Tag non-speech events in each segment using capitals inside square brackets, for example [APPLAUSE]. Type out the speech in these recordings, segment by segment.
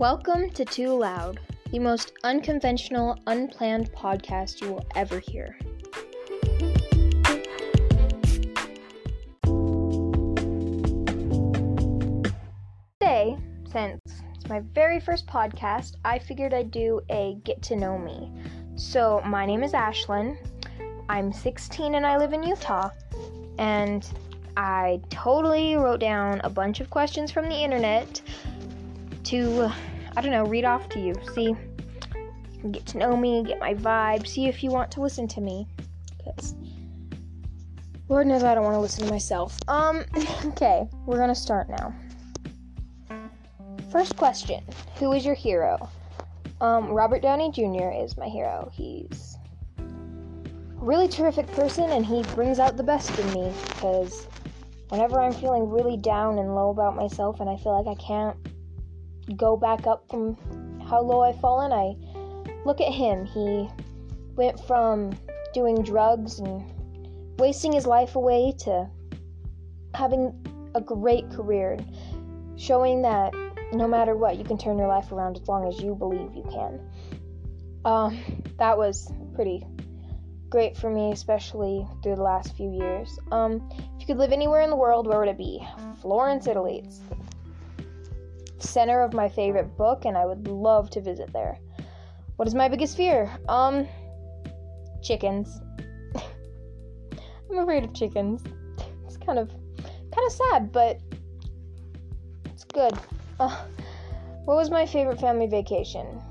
Welcome to Too Loud, the most unconventional, unplanned podcast you will ever hear. Today, since it's my very first podcast, I figured I'd do a get to know me. So, my name is Ashlyn. I'm 16 and I live in Utah. And I totally wrote down a bunch of questions from the internet to, I don't know, read off to you. See, get to know me, get my vibe, see if you want to listen to me. Because Lord knows I don't want to listen to myself. Um, [LAUGHS] okay, we're gonna start now. First question Who is your hero? Um, Robert Downey Jr. is my hero. He's a really terrific person and he brings out the best in me because whenever I'm feeling really down and low about myself and I feel like I can't go back up from how low I've fallen, I look at him. He went from doing drugs and wasting his life away to having a great career, showing that no matter what, you can turn your life around as long as you believe you can. Um, that was pretty great for me, especially through the last few years. Um, if you could live anywhere in the world, where would it be? Florence, Italy. It's center of my favorite book, and I would love to visit there. What is my biggest fear? Um, chickens. [LAUGHS] I'm afraid of chickens. It's kind of, kind of sad, but it's good. Uh, what was my favorite family vacation?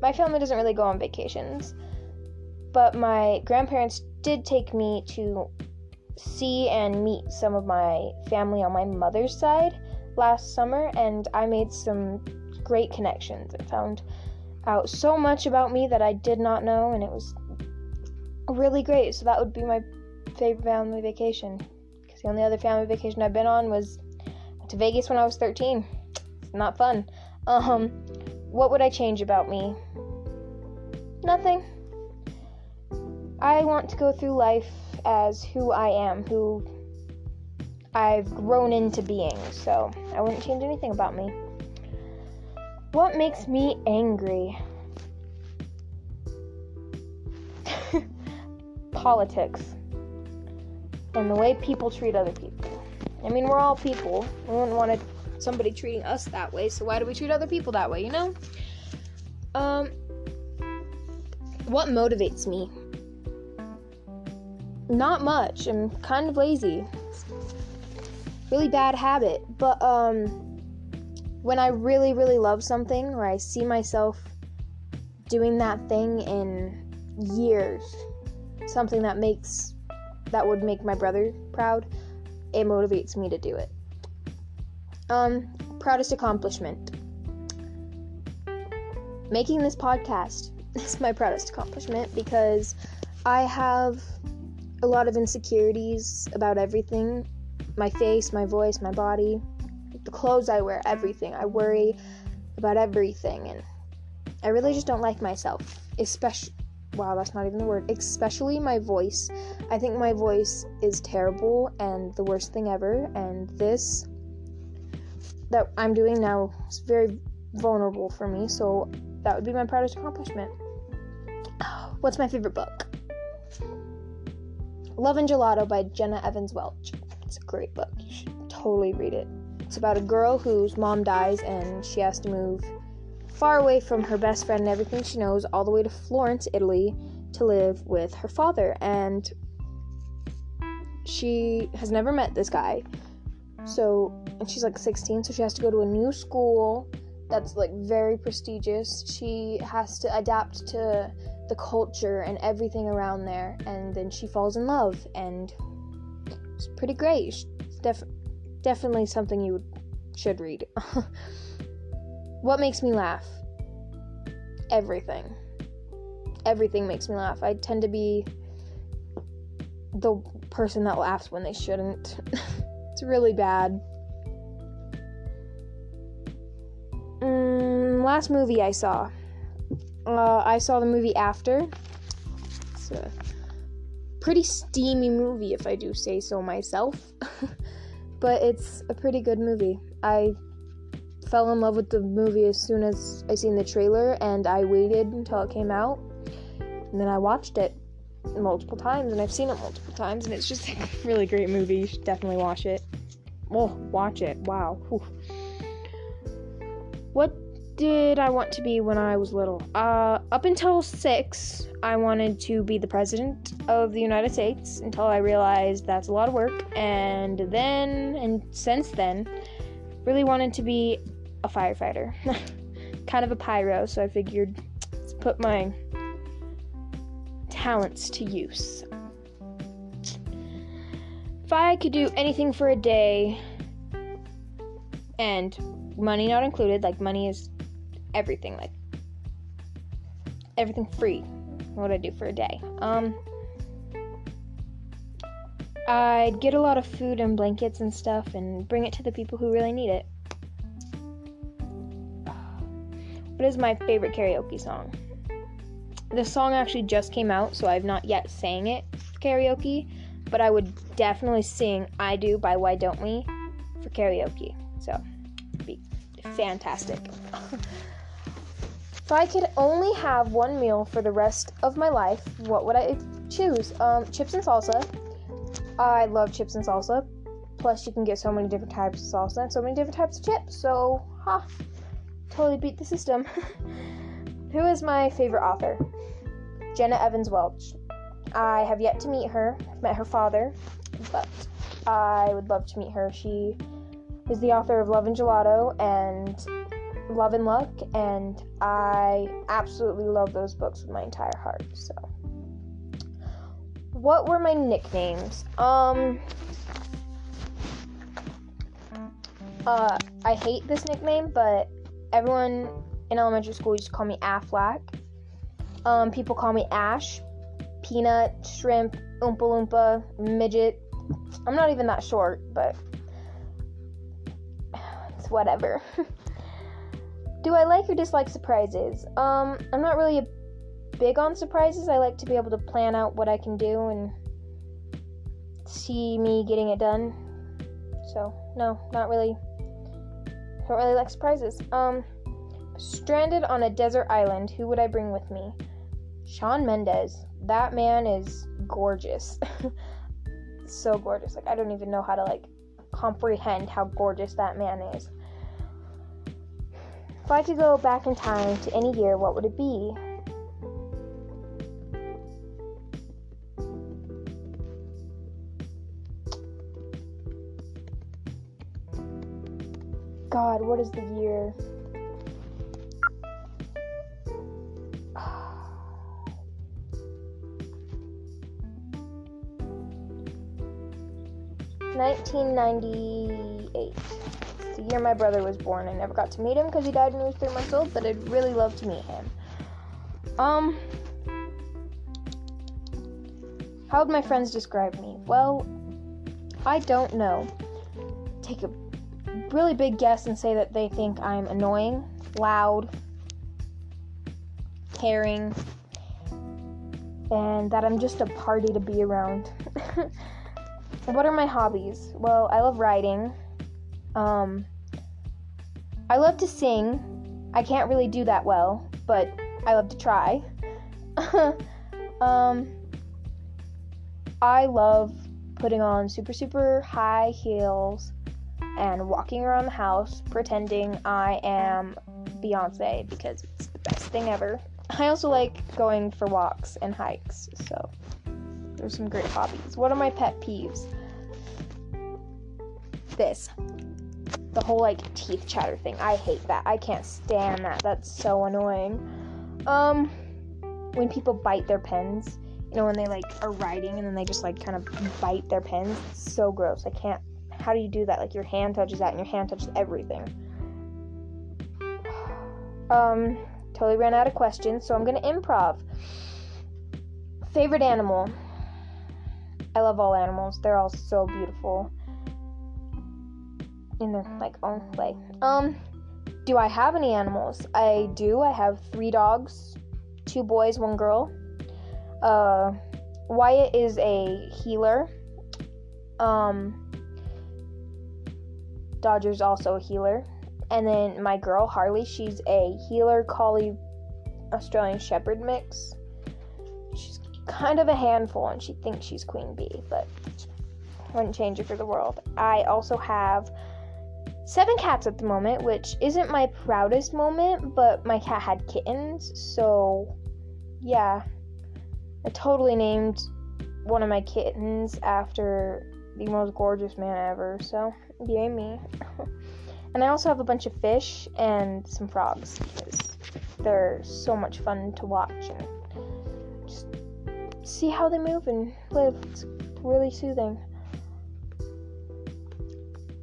My family doesn't really go on vacations but my grandparents did take me to see and meet some of my family on my mother's side last summer, and I made some great connections. I found out so much about me that I did not know, and it was really great. So that would be my favorite family vacation. Because the only other family vacation I've been on was to Vegas when I was 13. It's not fun. Um, what would I change about me? Nothing. I want to go through life as who I am, who I've grown into being, so I wouldn't change anything about me. What makes me angry? [LAUGHS] Politics and the way people treat other people. I mean, we're all people. We wouldn't want somebody treating us that way, so why do we treat other people that way, you know? Um, what motivates me? Not much. I'm kind of lazy. Really bad habit. But um when I really really love something or I see myself doing that thing in years, something that makes that would make my brother proud, it motivates me to do it. Um proudest accomplishment. Making this podcast [LAUGHS] is my proudest accomplishment because I have a lot of insecurities about everything my face, my voice, my body, the clothes I wear, everything. I worry about everything, and I really just don't like myself. Especially, wow, that's not even the word. Especially my voice. I think my voice is terrible and the worst thing ever, and this that I'm doing now is very vulnerable for me, so that would be my proudest accomplishment. What's my favorite book? Love and Gelato by Jenna Evans Welch. It's a great book. You should totally read it. It's about a girl whose mom dies and she has to move far away from her best friend and everything she knows, all the way to Florence, Italy, to live with her father. And she has never met this guy. So, and she's like 16, so she has to go to a new school that's like very prestigious. She has to adapt to the culture and everything around there, and then she falls in love, and it's pretty great. Def- definitely something you should read. [LAUGHS] what makes me laugh? Everything. Everything makes me laugh. I tend to be the person that laughs when they shouldn't. [LAUGHS] it's really bad. Mm, last movie I saw. Uh, I saw the movie After. Pretty steamy movie, if I do say so myself. [LAUGHS] but it's a pretty good movie. I fell in love with the movie as soon as I seen the trailer, and I waited until it came out, and then I watched it multiple times, and I've seen it multiple times, and it's just a really great movie. You should definitely watch it. Oh, watch it! Wow. Whew. What did I want to be when I was little? Uh, up until six, I wanted to be the president of the United States until I realized that's a lot of work, and then, and since then, really wanted to be a firefighter, [LAUGHS] kind of a pyro. So I figured let's put my talents to use. If I could do anything for a day, and money not included, like money is everything, like everything free. What would I do for a day? Um, I'd get a lot of food and blankets and stuff and bring it to the people who really need it. What is my favorite karaoke song? The song actually just came out, so I've not yet sang it karaoke, but I would definitely sing I Do by Why Don't We for karaoke. So, be fantastic. [LAUGHS] if I could only have one meal for the rest of my life, what would I choose? Um, chips and salsa. I love chips and salsa. Plus, you can get so many different types of salsa and so many different types of chips. So, ha, huh, totally beat the system. [LAUGHS] Who is my favorite author? Jenna Evans Welch. I have yet to meet her, met her father, but I would love to meet her. She is the author of Love and Gelato and Love and Luck, and I absolutely love those books with my entire heart. So, what were my nicknames? Um, uh, I hate this nickname, but everyone in elementary school used to call me Aflac. Um, people call me Ash, Peanut, Shrimp, Oompa Loompa, Midget. I'm not even that short, but [SIGHS] it's whatever. [LAUGHS] Do I like or dislike surprises? Um, I'm not really big on surprises. I like to be able to plan out what I can do and see me getting it done. So, no, not really. Don't really like surprises. Um, stranded on a desert island, who would I bring with me? Shawn Mendes. That man is gorgeous. [LAUGHS] so gorgeous. Like I don't even know how to like comprehend how gorgeous that man is. If I could go back in time to any year, what would it be? God, what is the year? Nineteen ninety-eight. It's the year my brother was born. I never got to meet him because he died when he was three months old, but I'd really love to meet him. Um, how would my friends describe me? Well, I don't know. Take a really big guess and say that they think I'm annoying, loud, caring, and that I'm just a party to be around. [LAUGHS] what are my hobbies? Well, I love writing. Um, I love to sing. I can't really do that well, but I love to try. [LAUGHS] um, I love putting on super, super high heels and walking around the house pretending I am Beyonce because it's the best thing ever. I also like going for walks and hikes, so there's some great hobbies. What are my pet peeves? This. The whole like teeth chatter thing. I hate that. I can't stand that. That's so annoying. Um when people bite their pens, you know when they like are writing and then they just like kind of bite their pens. It's so gross. I can't how do you do that? Like your hand touches that and your hand touches everything. [SIGHS] Um, totally ran out of questions, so I'm gonna improv. Favorite animal? I love all animals. They're all so beautiful in their like own way. Um, do I have any animals? I do. I have three dogs, two boys, one girl. Uh, Wyatt is a heeler. Um, Dodger's also a heeler. And then my girl Harley, she's a heeler collie Australian Shepherd mix. Kind of a handful and she thinks she's queen bee, but wouldn't change it for the world. I also have seven cats at the moment, which isn't my proudest moment, but my cat had kittens, so yeah. I totally named one of my kittens after the most gorgeous man ever, so yay me. [LAUGHS] and I also have a bunch of fish and some frogs because they're so much fun to watch and see how they move and live. It's really soothing.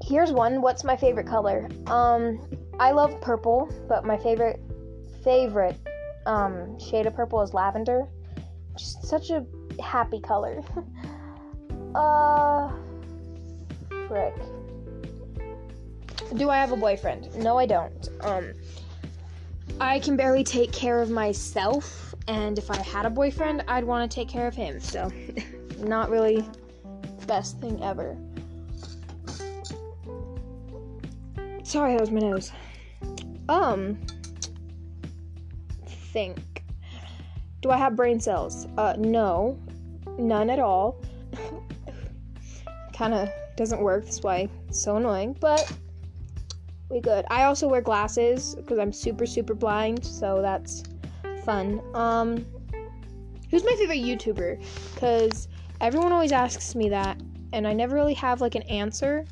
Here's one. What's my favorite color? Um, I love purple, but my favorite favorite um, shade of purple is lavender. Just such a happy color. [LAUGHS] uh, frick. Do I have a boyfriend? No, I don't. Um, I can barely take care of myself, and if I had a boyfriend, I'd want to take care of him. So, [LAUGHS] not really the best thing ever. Sorry, that was my nose. Um, think. Do I have brain cells? Uh, no, none at all. [LAUGHS] kind of doesn't work. That's why it's so annoying. But we good. I also wear glasses because I'm super super blind, so that's fun. Um, who's my favorite YouTuber? Because everyone always asks me that, and I never really have like an answer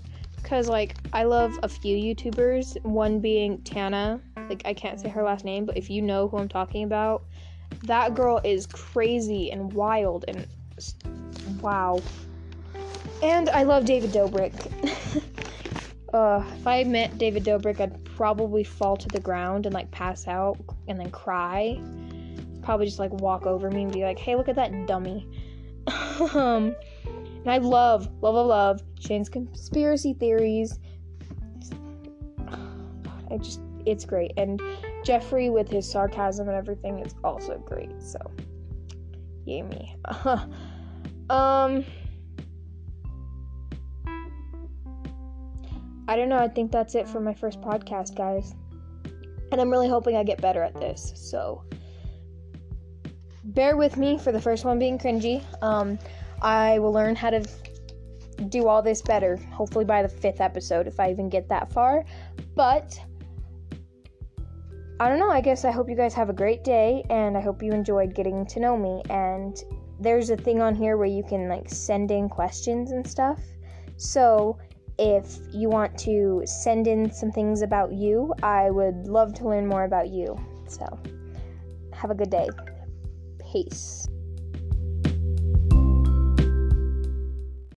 because like I love a few YouTubers, one being Tana. Like I can't say her last name, but if you know who I'm talking about, that girl is crazy and wild and wow. And I love David Dobrik. [LAUGHS] uh, if I met David Dobrik, I'd probably fall to the ground and like pass out and then cry. Probably just like walk over me and be like, "Hey, look at that dummy." [LAUGHS] um, and I love, love, love, love Shane's conspiracy theories. I just, it's great. And Jeffree with his sarcasm and everything is also great. So, yay me. [LAUGHS] um, I don't know. I think that's it for my first podcast, guys. And I'm really hoping I get better at this. So, bear with me for the first one being cringy. Um, I will learn how to do all this better, hopefully by the fifth episode, if I even get that far. But I don't know, I guess I hope you guys have a great day and I hope you enjoyed getting to know me. And there's a thing on here where you can like send in questions and stuff. So if you want to send in some things about you, I would love to learn more about you. So have a good day. Peace.